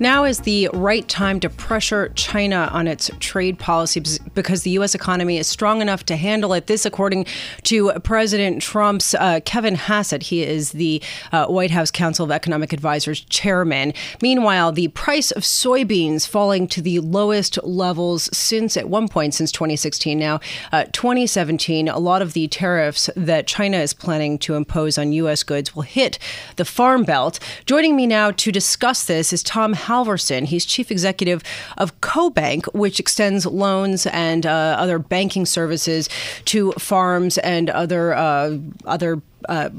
Now is the right time to pressure China on its trade policy because the U.S. economy is strong enough to handle it. This, according to President Trump's uh, Kevin Hassett. He is the uh, White House Council of Economic Advisors chairman. Meanwhile, the price of soybeans falling to the lowest levels since, at one point, since 2016. Now, uh, 2017, a lot of the tariffs that China is planning to impose on U.S. goods will hit the Farm Belt. Joining me now to discuss this is Tom Halverson. He's chief executive of CoBank, which extends loans and uh, other banking services to farms and other uh, other. Uh,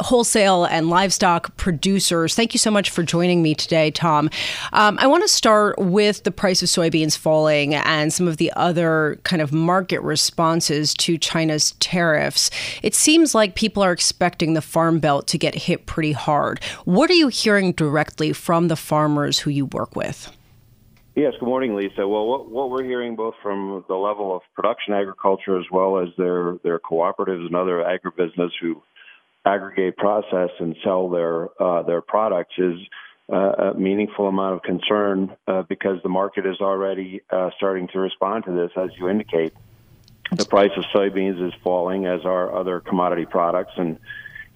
wholesale and livestock producers. Thank you so much for joining me today, Tom. Um, I want to start with the price of soybeans falling and some of the other kind of market responses to China's tariffs. It seems like people are expecting the farm belt to get hit pretty hard. What are you hearing directly from the farmers who you work with? Yes, good morning, Lisa. Well, what, what, we're hearing both from the level of production agriculture as well as their, their cooperatives and other agribusiness who aggregate, process, and sell their uh, their products is uh, a meaningful amount of concern uh, because the market is already uh, starting to respond to this, as you indicate. The price of soybeans is falling, as are other commodity products, and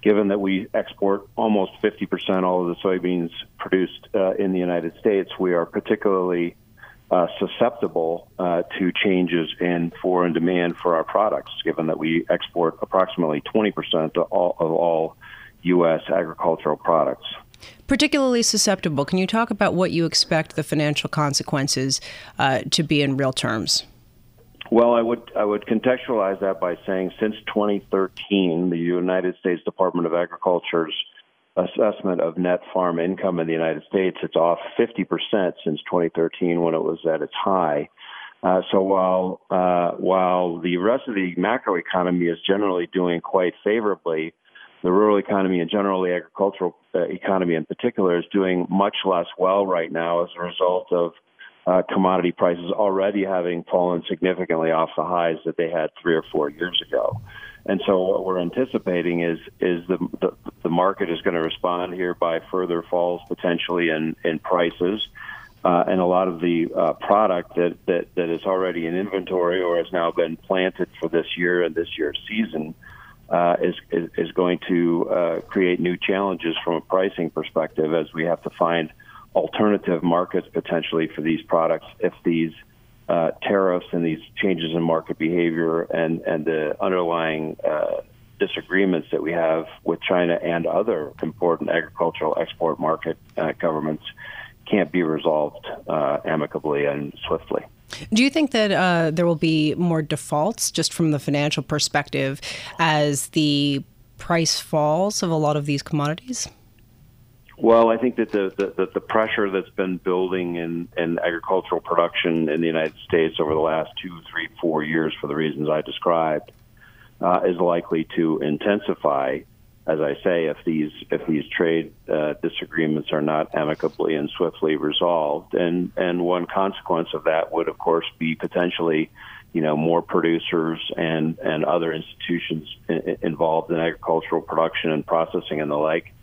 given that we export almost 50% all of the soybeans produced uh, in the United States, we are particularly uh, susceptible uh, to changes in foreign demand for our products, given that we export approximately 20% of all, of all U.S. agricultural products. Particularly susceptible. Can you talk about what you expect the financial consequences uh, to be in real terms? Well, I would I would contextualize that by saying since 2013, the United States Department of Agriculture's assessment of net farm income in the United States, it's off 50% since 2013 when it was at its high. Uh, so while uh, while the rest of the macroeconomy is generally doing quite favorably, the rural economy and general the agricultural uh, economy in particular is doing much less well right now as a result of uh, commodity prices already having fallen significantly off the highs that they had three or four years ago. And so what we're anticipating is is the the, the market is going to respond here by further falls potentially in in prices. Uh, and a lot of the uh, product that, that, that is already in inventory or has now been planted for this year and this year's season uh, is, is, is going to uh, create new challenges from a pricing perspective as we have to find alternative markets potentially for these products if these uh, tariffs and these changes in market behavior and, and the underlying uh, disagreements that we have with China and other important agricultural export market uh, governments can't be resolved uh, amicably and swiftly. Do you think that uh, there will be more defaults just from the financial perspective as the price falls of a lot of these commodities? Well, I think that the, the, the pressure that's been building in, in agricultural production in the United States over the last two, three, four years, for the reasons I described, uh, is likely to intensify. As I say, if these if these trade uh, disagreements are not amicably and swiftly resolved, and and one consequence of that would, of course, be potentially, you know, more producers and and other institutions in, involved in agricultural production and processing and the like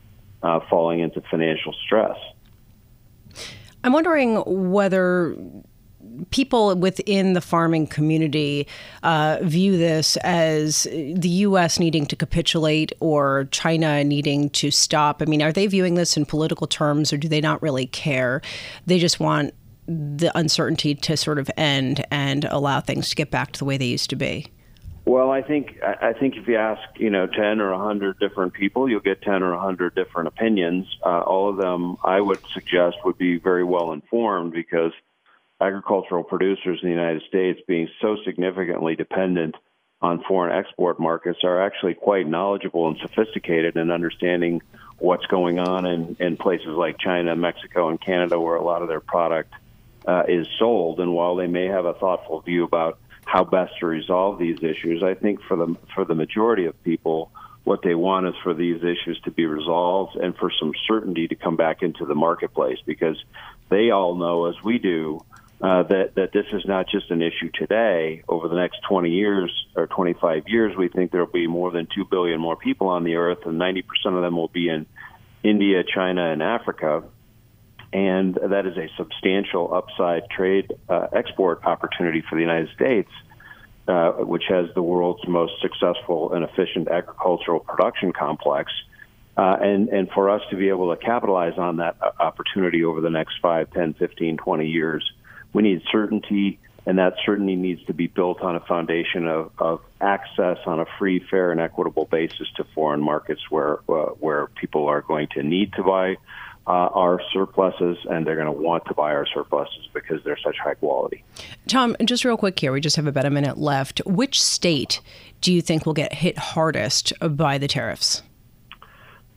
uh, falling into financial stress. I'm wondering whether people within the farming community uh, view this as the U.S. needing to capitulate or China needing to stop. I mean, are they viewing this in political terms or do they not really care? They just want the uncertainty to sort of end and allow things to get back to the way they used to be. Well, I think I think if you ask you know ten or a hundred different people, you'll get ten or a hundred different opinions. Uh, all of them, I would suggest, would be very well informed because agricultural producers in the United States, being so significantly dependent on foreign export markets, are actually quite knowledgeable and sophisticated in understanding what's going on in, in places like China, Mexico, and Canada, where a lot of their product uh, is sold. And while they may have a thoughtful view about how best to resolve these issues, I think for the for the majority of people, what they want is for these issues to be resolved and for some certainty to come back into the marketplace because they all know, as we do, uh, that that this is not just an issue today. Over the next 20 years or 25 years, we think there will be more than two billion more people on the earth, and 90% of them will be in India, China, and Africa. And that is a substantial upside trade uh, export opportunity for the United States, uh, which has the world's most successful and efficient agricultural production complex. Uh, and, and for us to be able to capitalize on that uh, opportunity over the next 5, 10, 15, 20 years we need certainty, and that certainty needs to be built on a foundation of, of access on a free, fair, and equitable basis to foreign markets where uh, where people are going to need to buy uh, our surpluses and they're going to want to buy our surpluses because they're such high quality. Tom, just real quick here, we just have about a minute left. Which state do you think will get hit hardest by the tariffs?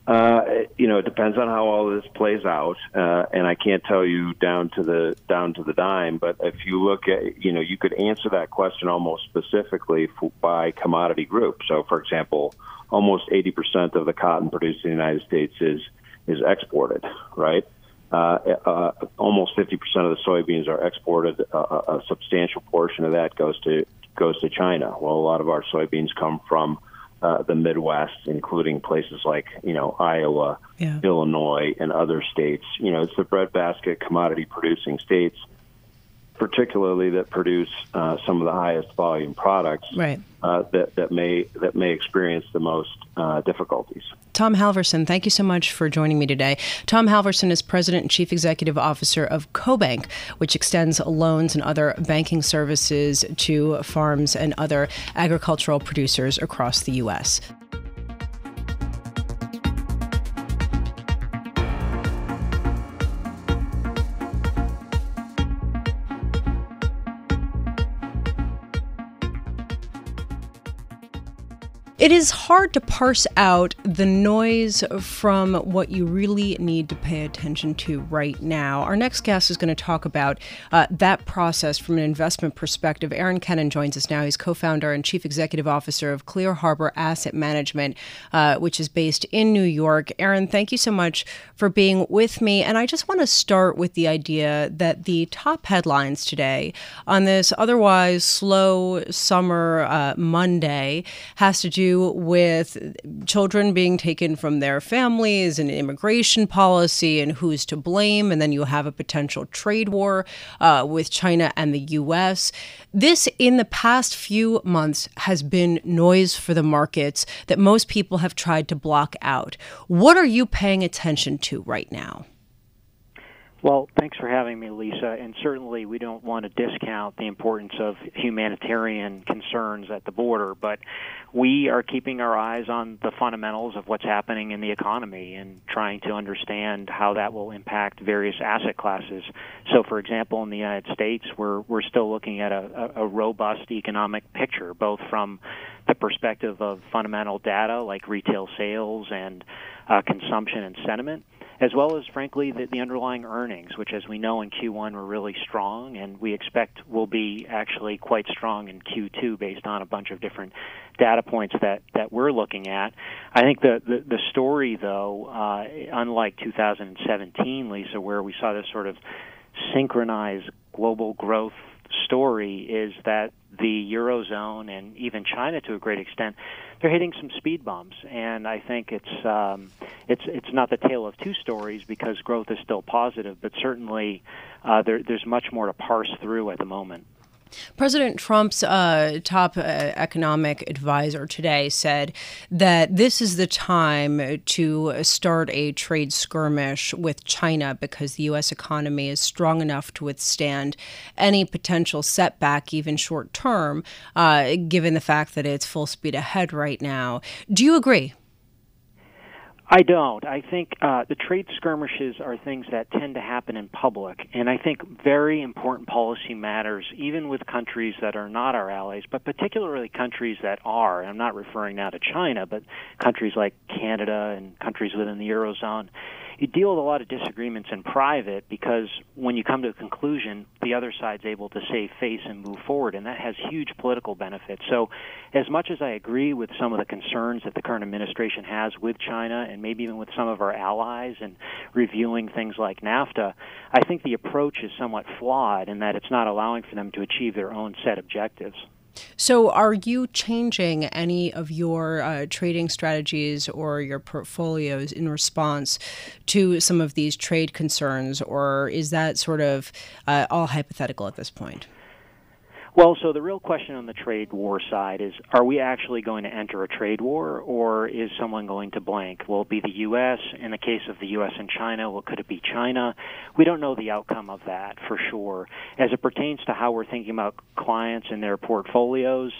Uh, you know, it depends on how all this plays out, uh, and I can't tell you down to the down to the dime. But if you look at, you know, you could answer that question almost specifically for, by commodity group. So, for example, almost 80% of the cotton produced in the United States is is exported, right? Uh, uh, almost 50% of the soybeans are exported. Uh, a substantial portion of that goes to goes to China. Well, a lot of our soybeans come from uh, the Midwest, including places like you know Iowa, yeah. Illinois, and other states. You know, it's the breadbasket commodity producing states particularly that produce uh, some of the highest volume products right. uh, that, that may that may experience the most uh, difficulties. Tom Halverson, thank you so much for joining me today. Tom Halverson is President and Chief Executive Officer of CoBank, which extends loans and other banking services to farms and other agricultural producers across the U.S. It is hard to parse out the noise from what you really need to pay attention to right now. Our next guest is going to talk about uh, that process from an investment perspective. Aaron Kennon joins us now. He's co founder and chief executive officer of Clear Harbor Asset Management, uh, which is based in New York. Aaron, thank you so much for being with me. And I just want to start with the idea that the top headlines today on this otherwise slow summer uh, Monday has to do with children being taken from their families and immigration policy and who's to blame. And then you have a potential trade war uh, with China and the U.S. This, in the past few months, has been noise for the markets that most people have tried to block out. What are you paying attention to right now? Well, thanks for having me, Lisa. And certainly, we don't want to discount the importance of humanitarian concerns at the border, but we are keeping our eyes on the fundamentals of what's happening in the economy and trying to understand how that will impact various asset classes. So, for example, in the United States, we're we're still looking at a, a robust economic picture, both from the perspective of fundamental data like retail sales and uh, consumption and sentiment as well as, frankly, the, the underlying earnings, which, as we know in Q1, were really strong, and we expect will be actually quite strong in Q2 based on a bunch of different data points that, that we're looking at. I think the, the, the story, though, uh, unlike 2017, Lisa, where we saw this sort of synchronized global growth story is that the eurozone and even China, to a great extent, they're hitting some speed bumps, and I think it's um, it's it's not the tale of two stories because growth is still positive, but certainly uh, there, there's much more to parse through at the moment. President Trump's uh, top uh, economic advisor today said that this is the time to start a trade skirmish with China because the U.S. economy is strong enough to withstand any potential setback, even short term, uh, given the fact that it's full speed ahead right now. Do you agree? I don't. I think uh, the trade skirmishes are things that tend to happen in public, and I think very important policy matters, even with countries that are not our allies, but particularly countries that are. I'm not referring now to China, but countries like Canada and countries within the eurozone you deal with a lot of disagreements in private because when you come to a conclusion, the other side's able to save face and move forward, and that has huge political benefits. So, as much as I agree with some of the concerns that the current administration has with China and maybe even with some of our allies and reviewing things like NAFTA, I think the approach is somewhat flawed in that it's not allowing for them to achieve their own set objectives. So, are you changing any of your uh, trading strategies or your portfolios in response to some of these trade concerns, or is that sort of uh, all hypothetical at this point? Well, so the real question on the trade war side is are we actually going to enter a trade war or is someone going to blank? Will it be the U.S.? In the case of the U.S. and China, well, could it be China? We don't know the outcome of that for sure. As it pertains to how we're thinking about clients and their portfolios,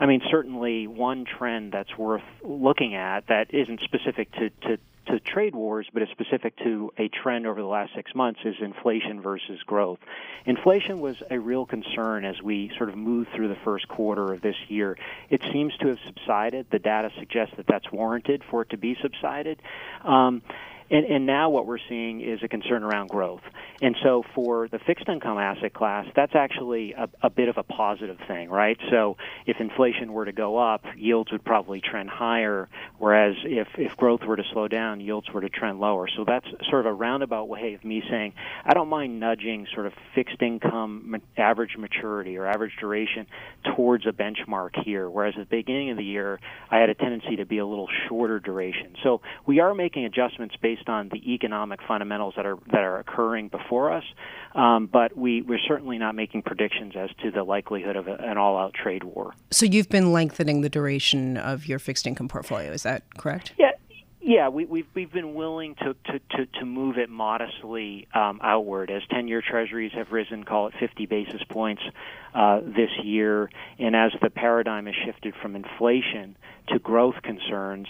I mean, certainly one trend that's worth looking at that isn't specific to, to to trade wars, but is specific to a trend over the last six months, is inflation versus growth. Inflation was a real concern as we sort of moved through the first quarter of this year. It seems to have subsided. The data suggests that that's warranted for it to be subsided. Um, and, and now what we're seeing is a concern around growth. And so for the fixed income asset class, that's actually a, a bit of a positive thing, right? So if inflation were to go up, yields would probably trend higher, whereas if, if growth were to slow down, yields were to trend lower. So that's sort of a roundabout way of me saying I don't mind nudging sort of fixed income average maturity or average duration towards a benchmark here, whereas at the beginning of the year, I had a tendency to be a little shorter duration. So we are making adjustments based based on the economic fundamentals that are that are occurring before us. Um, but we we're certainly not making predictions as to the likelihood of a, an all-out trade war. So you've been lengthening the duration of your fixed income portfolio. Is that correct? Yeah. Yeah, we, we've we've been willing to to, to, to move it modestly um, outward as ten-year Treasuries have risen, call it 50 basis points uh, this year, and as the paradigm has shifted from inflation to growth concerns,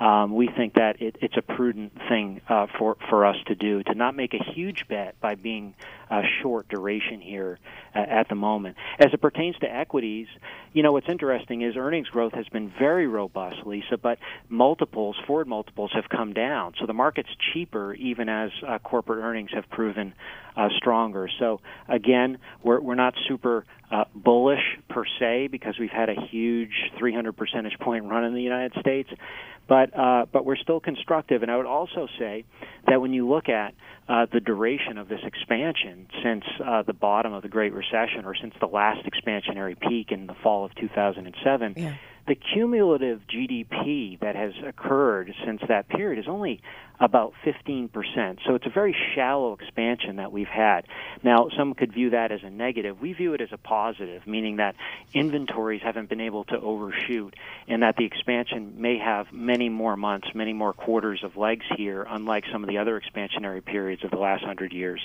um, we think that it, it's a prudent thing uh, for for us to do to not make a huge bet by being uh, short duration here uh, at the moment. As it pertains to equities, you know what's interesting is earnings growth has been very robust, Lisa, but multiples, forward multiples, have come down. So the market's cheaper even as uh, corporate earnings have proven uh, stronger. So again, we're we're not super uh, bullish per se because we've had a huge 300 percentage point run in the United States, but uh, but we're still constructive. And I would also say that when you look at uh, the duration of this expansion since uh, the bottom of the Great Recession or since the last expansionary peak in the fall of 2007. Yeah the cumulative GDP that has occurred since that period is only about 15%. So it's a very shallow expansion that we've had. Now, some could view that as a negative. We view it as a positive, meaning that inventories haven't been able to overshoot and that the expansion may have many more months, many more quarters of legs here, unlike some of the other expansionary periods of the last hundred years.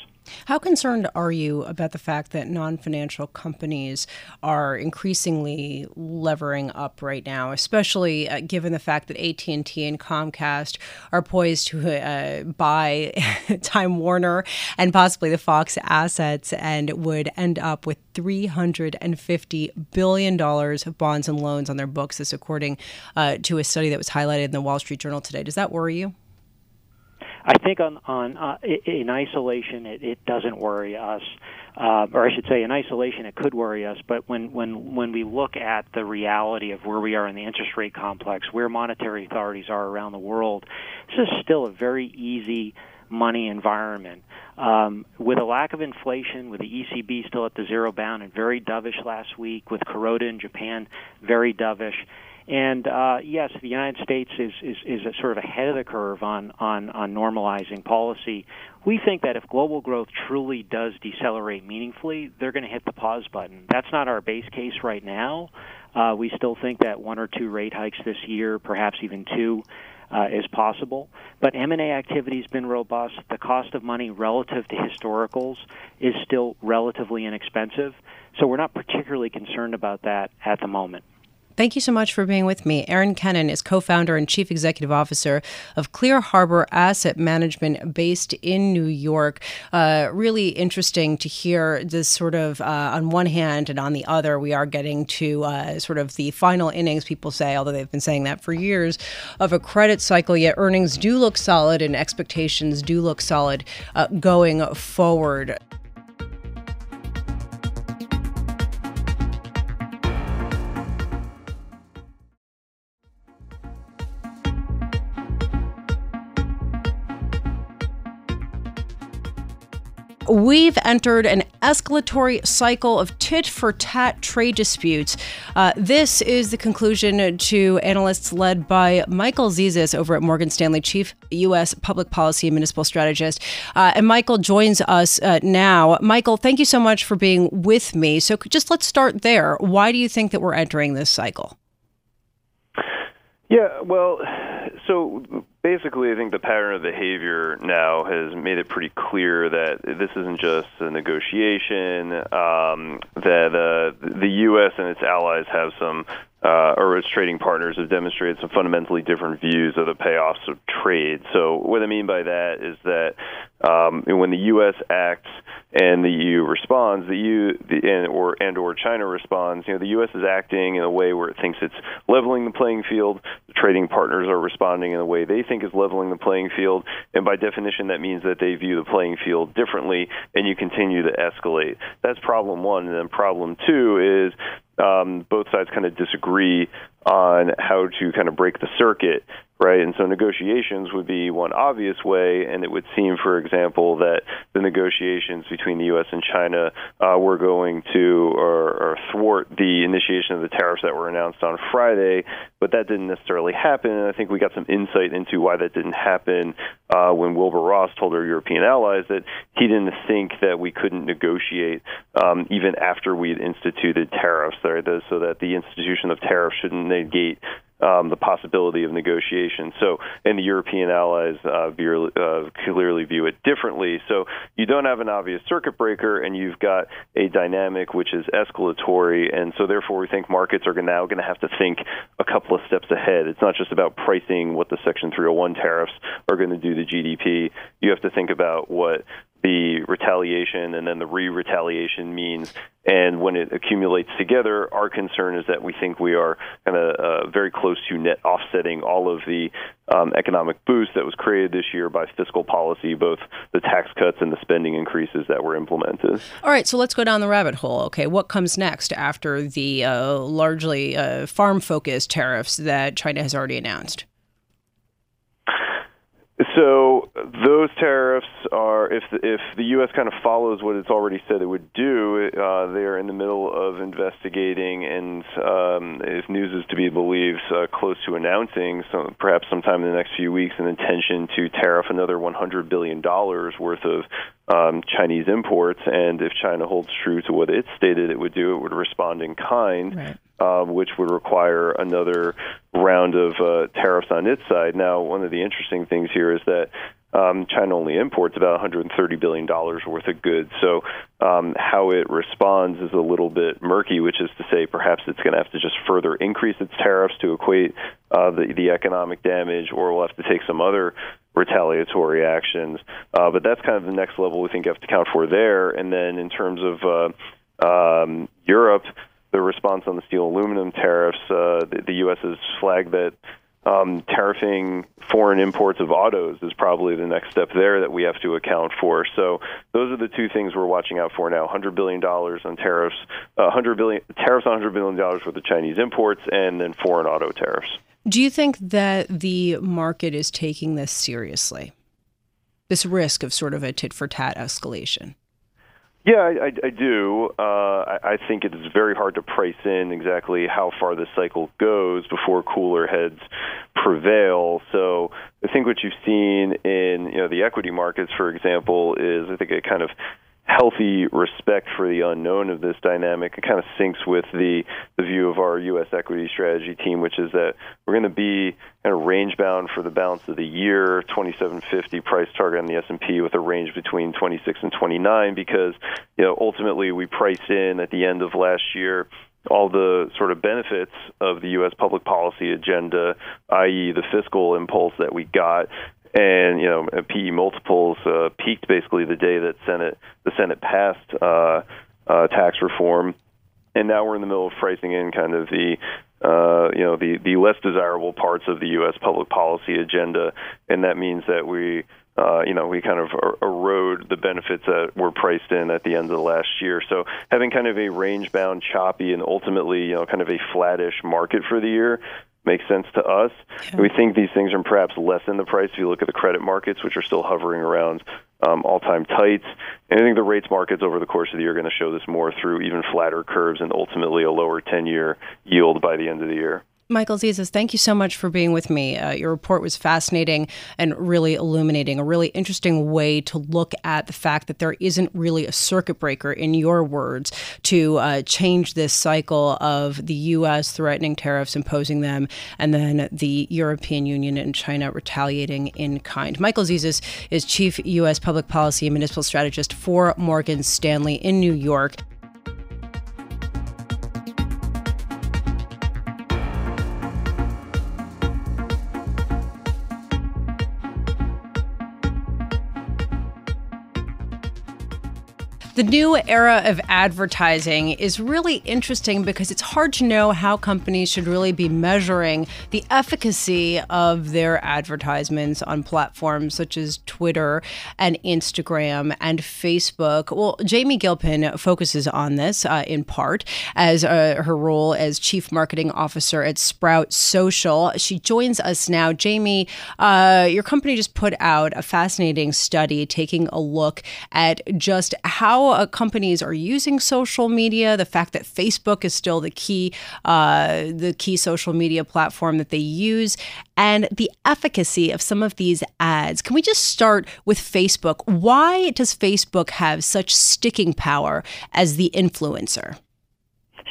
How concerned are you about the fact that non financial companies are increasingly levering up right now, especially uh, given the fact that AT&T and Comcast are poised to uh, buy Time Warner and possibly the Fox assets and would end up with $350 billion of bonds and loans on their books, this according uh, to a study that was highlighted in the Wall Street Journal today. Does that worry you? I think on on uh, in isolation, it, it doesn't worry us, uh, or I should say, in isolation, it could worry us. But when when when we look at the reality of where we are in the interest rate complex, where monetary authorities are around the world, this is still a very easy money environment. Um, with a lack of inflation, with the ECB still at the zero bound and very dovish last week, with Kuroda in Japan very dovish, and uh, yes, the United States is, is, is sort of ahead of the curve on, on, on normalizing policy. We think that if global growth truly does decelerate meaningfully, they're going to hit the pause button. That's not our base case right now. Uh, we still think that one or two rate hikes this year, perhaps even two, uh, is possible. But M&A activity has been robust. The cost of money relative to historicals is still relatively inexpensive. So we're not particularly concerned about that at the moment. Thank you so much for being with me. Aaron Kennon is co founder and chief executive officer of Clear Harbor Asset Management based in New York. Uh, really interesting to hear this sort of, uh, on one hand and on the other, we are getting to uh, sort of the final innings, people say, although they've been saying that for years, of a credit cycle, yet earnings do look solid and expectations do look solid uh, going forward. We've entered an escalatory cycle of tit for tat trade disputes. Uh, this is the conclusion to analysts led by Michael Zezas over at Morgan Stanley, Chief U.S. Public Policy and Municipal Strategist. Uh, and Michael joins us uh, now. Michael, thank you so much for being with me. So just let's start there. Why do you think that we're entering this cycle? Yeah, well, so basically, I think the pattern of behavior now has made it pretty clear that this isn't just a negotiation. Um, that uh, the U.S. and its allies have some, uh, or its trading partners have demonstrated some fundamentally different views of the payoffs of trade. So, what I mean by that is that um, when the U.S. acts and the EU responds, the EU the, and or and or China responds, you know, the U.S. is acting in a way where it thinks it's leveling the playing field. The trading partners are responding in a way they think is leveling the playing field, and by definition, that means that they view the playing field differently, and you continue to escalate. That's problem one, and then problem two is um, both sides kind of disagree on how to kind of break the circuit, right? And so negotiations would be one obvious way, and it would seem, for example, that the negotiations between the U.S. and China uh, were going to or, or thwart the initiation of the tariffs that were announced on Friday, but that didn't necessarily happen. And I think we got some insight into why that didn't happen uh, when Wilbur Ross told our European allies that he didn't think that we couldn't negotiate um, even after we had instituted tariffs, right? so that the institution of tariffs shouldn't negate um, the possibility of negotiation. So, and the European allies uh, uh, clearly view it differently. So, you don't have an obvious circuit breaker, and you've got a dynamic which is escalatory. And so, therefore, we think markets are now going to have to think a couple of steps ahead. It's not just about pricing what the Section 301 tariffs are going to do to GDP. You have to think about what the retaliation and then the re-retaliation means. And when it accumulates together, our concern is that we think we are kind of uh, very close to net offsetting all of the um, economic boost that was created this year by fiscal policy, both the tax cuts and the spending increases that were implemented. All right, so let's go down the rabbit hole. Okay, what comes next after the uh, largely uh, farm-focused tariffs that China has already announced? So those tariffs are, if the, if the U.S. kind of follows what it's already said it would do, uh, they are in the middle of investigating, and um, if news is to be believed, uh, close to announcing, some, perhaps sometime in the next few weeks, an intention to tariff another 100 billion dollars worth of um, Chinese imports. And if China holds true to what it stated it would do, it would respond in kind. Right. Um, which would require another round of uh, tariffs on its side. Now, one of the interesting things here is that um, China only imports about 130 billion dollars worth of goods. So um, how it responds is a little bit murky, which is to say perhaps it's going to have to just further increase its tariffs to equate uh, the the economic damage, or we'll have to take some other retaliatory actions. Uh, but that's kind of the next level we think you have to count for there. And then in terms of uh, um, Europe the response on the steel aluminum tariffs, uh, the, the U.S. has flagged that um, tariffing foreign imports of autos is probably the next step there that we have to account for. So those are the two things we're watching out for now: 100 billion dollars on tariffs, uh, 100 billion tariffs on 100 billion dollars worth of Chinese imports, and then foreign auto tariffs. Do you think that the market is taking this seriously? This risk of sort of a tit for tat escalation? Yeah, I, I, do. Uh, I, I think it is very hard to price in exactly how far the cycle goes before cooler heads prevail. So I think what you've seen in you know the equity markets, for example, is I think a kind of healthy respect for the unknown of this dynamic. It kind of syncs with the the view of our U.S. equity strategy team, which is that we're going to be kind of range bound for the balance of the year. 2750 price target on the S&P with a range between 26 and 29, because you know ultimately we priced in at the end of last year all the sort of benefits of the U.S. public policy agenda, i.e., the fiscal impulse that we got. And you know, PE multiples uh, peaked basically the day that Senate the Senate passed uh, uh, tax reform, and now we're in the middle of pricing in kind of the uh, you know the the less desirable parts of the U.S. public policy agenda, and that means that we uh, you know, we kind of er, erode the benefits that were priced in at the end of the last year. So having kind of a range bound, choppy, and ultimately, you know, kind of a flattish market for the year makes sense to us. Yeah. We think these things are perhaps less in the price if you look at the credit markets, which are still hovering around um, all-time tights. And I think the rates markets over the course of the year are going to show this more through even flatter curves and ultimately a lower 10-year yield by the end of the year. Michael Zezas, thank you so much for being with me. Uh, your report was fascinating and really illuminating, a really interesting way to look at the fact that there isn't really a circuit breaker, in your words, to uh, change this cycle of the U.S. threatening tariffs, imposing them, and then the European Union and China retaliating in kind. Michael Zezas is Chief U.S. Public Policy and Municipal Strategist for Morgan Stanley in New York. The new era of advertising is really interesting because it's hard to know how companies should really be measuring the efficacy of their advertisements on platforms such as Twitter and Instagram and Facebook. Well, Jamie Gilpin focuses on this uh, in part as uh, her role as Chief Marketing Officer at Sprout Social. She joins us now. Jamie, uh, your company just put out a fascinating study taking a look at just how uh, companies are using social media, the fact that Facebook is still the key, uh, the key social media platform that they use, and the efficacy of some of these ads. Can we just start with Facebook? Why does Facebook have such sticking power as the influencer?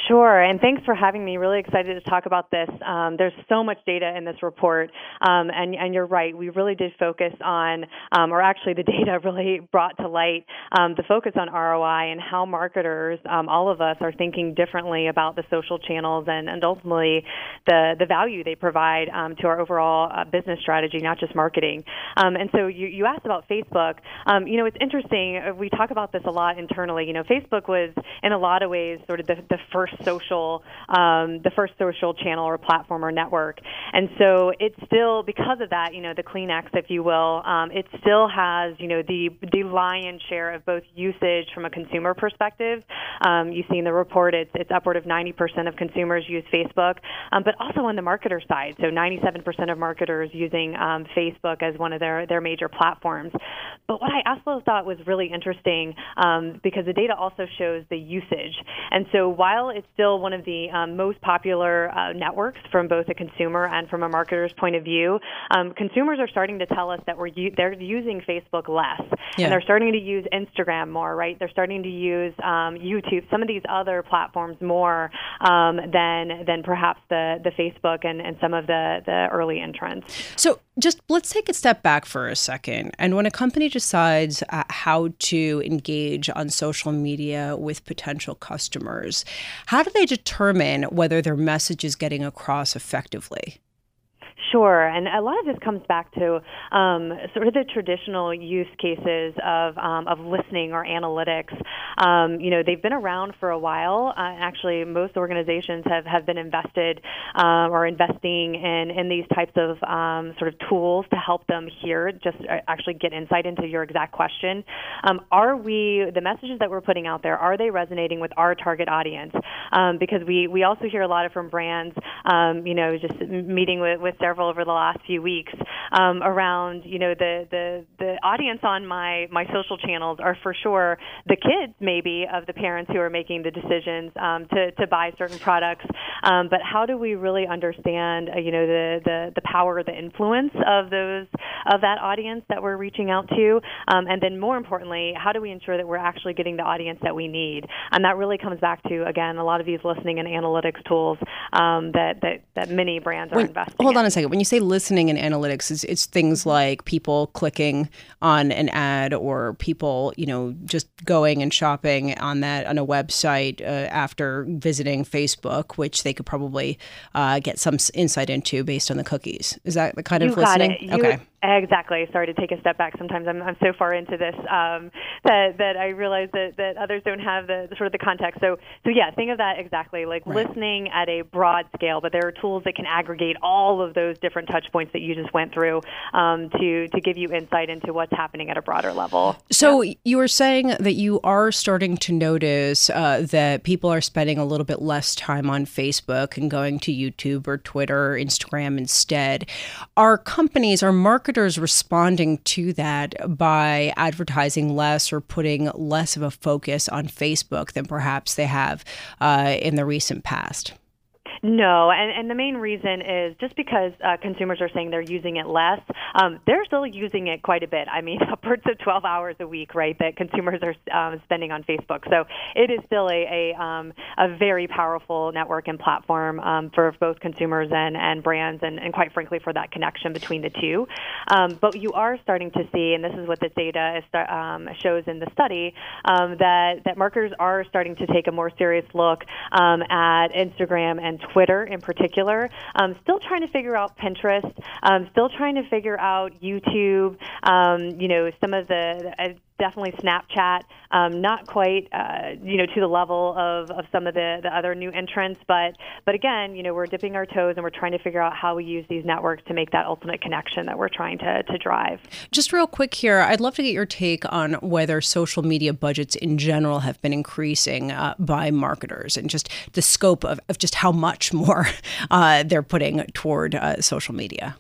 Sure, and thanks for having me. Really excited to talk about this. Um, there's so much data in this report, um, and, and, you're right. We really did focus on, um, or actually, the data really brought to light um, the focus on ROI and how marketers, um, all of us, are thinking differently about the social channels and, and ultimately the the value they provide um, to our overall uh, business strategy, not just marketing. and so you, you asked about Facebook. you know, it's interesting. Uh, we talk about this a lot internally. You know, Facebook was in a lot of ways sort of the, the first social, um, the first social channel or platform or network. And so it's still because of that, you know, the Kleenex, if you will, um, it still has, you know, the the lion's share of both usage from a consumer perspective. Um, you see in the report, it's it's upward of 90% of consumers use Facebook, um, but also on the marketer side. So 97% of marketers using um, Facebook as one of their their major platforms. But what I also thought was really interesting um, because the data also shows the usage. And so while it's still one of the um, most popular uh, networks from both a consumer and from a marketer's point of view. Um, consumers are starting to tell us that we're u- they're using Facebook less, yeah. and they're starting to use Instagram more. Right? They're starting to use um, YouTube, some of these other platforms more um, than than perhaps the the Facebook and, and some of the the early entrants. So just let's take a step back for a second. And when a company decides uh, how to engage on social media with potential customers, how do they determine whether their message is getting across effectively? Sure, and a lot of this comes back to um, sort of the traditional use cases of um, of listening or analytics. Um, you know, they've been around for a while. Uh, actually, most organizations have, have been invested uh, or investing in in these types of um, sort of tools to help them hear, just uh, actually get insight into your exact question. Um, are we the messages that we're putting out there? Are they resonating with our target audience? Because we we also hear a lot of from brands. you know, just meeting with with several several over the last few weeks um, around you know the the the audience on my my social channels are for sure the kids maybe of the parents who are making the decisions um, to to buy certain products. Um, but how do we really understand uh, you know the the the power, the influence of those of that audience that we're reaching out to, um, and then more importantly, how do we ensure that we're actually getting the audience that we need? And that really comes back to again a lot of these listening and analytics tools um, that that that many brands are Wait, investing. Hold in. on a second When you say listening in analytics, it's, it's things like people clicking on an ad or people, you know, just going and shopping on that on a website uh, after visiting Facebook, which they could probably uh, get some insight into based on the cookies. Is that the kind you of listening? It. You, okay. Exactly. Sorry to take a step back. Sometimes I'm, I'm so far into this um, that that I realize that, that others don't have the, the, sort of the context. So so yeah, think of that exactly like right. listening at a broad scale. But there are tools that can aggregate all of those different touch points that you just went through um, to to give you insight into what's happening at a broader level. So yeah. you were saying that you are starting to notice uh, that people are spending a little bit less time on Facebook and going to YouTube or Twitter or Instagram instead. Are companies, are marketers marketers responding to that by advertising less or putting less of a focus on Facebook than perhaps they have uh, in the recent past? No, and, and the main reason is just because uh, consumers are saying they're using it less, um, they're still using it quite a bit. I mean, upwards of 12 hours a week, right, that consumers are um, spending on Facebook. So it is still a, a, um, a very powerful network and platform um, for both consumers and, and brands, and, and quite frankly, for that connection between the two. Um, but you are starting to see, and this is what this data is, um, shows in the study, that, that marketers are starting to take a more serious look at Instagram and Twitter Twitter in particular. Um, still trying to figure out Pinterest. Um, still trying to figure out YouTube. Um, you know, some of the definitely Snapchat. Um, not quite, uh, you know, to the level of, of some of the, the other new entrants, but but again, you know, we're dipping our toes and we're trying to figure out how we use these networks to make that ultimate connection that we're trying to to drive. Just real quick here, I'd love to get your take on whether social media budgets in general have been increasing uh, by marketers and just the scope of, of just how much more uh, they're putting toward uh, social media.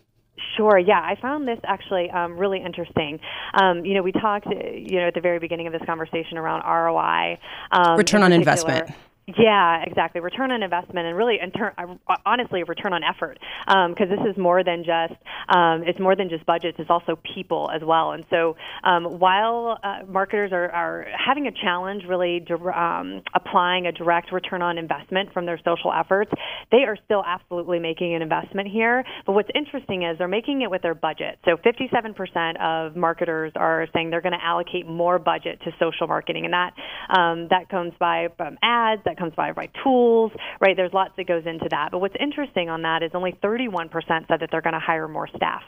Sure. Yeah, I found this actually um, really interesting. Um, you know, we talked, you know, at the very beginning of this conversation around ROI, um, return on investment. Yeah, exactly. Return on investment and really, in ter- uh, honestly, return on effort because um, this is more than just um, it's more than just budgets. It's also people as well. And so, um, while uh, marketers are, are having a challenge really um, applying a direct return on investment from their social efforts, they are still absolutely making an investment here. But what's interesting is they're making it with their budget. So, 57% of marketers are saying they're going to allocate more budget to social marketing, and that um, that comes by ads. That that comes by by tools, right? There's lots that goes into that. But what's interesting on that is only 31% said that they're going to hire more staff.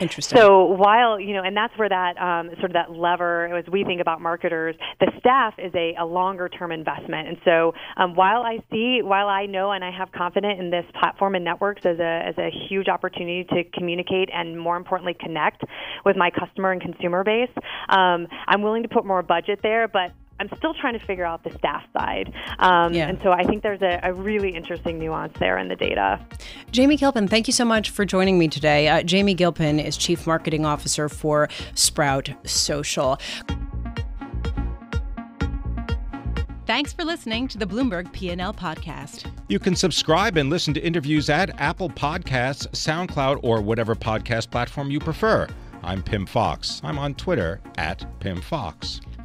Interesting. So while you know, and that's where that um, sort of that lever, as we think about marketers, the staff is a, a longer term investment. And so um, while I see, while I know, and I have confidence in this platform and networks as a as a huge opportunity to communicate and more importantly connect with my customer and consumer base, um, I'm willing to put more budget there, but I'm still trying to figure out the staff side. Um, yeah. And so I think there's a, a, really interesting nuance there in the data. Jamie Gilpin, thank you so much for joining me today. Uh, Jamie Gilpin is Chief Marketing Officer for Sprout Social. Thanks for listening to the Bloomberg P&L podcast. You can subscribe and listen to interviews at Apple Podcasts, SoundCloud, or whatever podcast platform you prefer. I'm Pimm Fox. I'm on Twitter at Pimm Fox.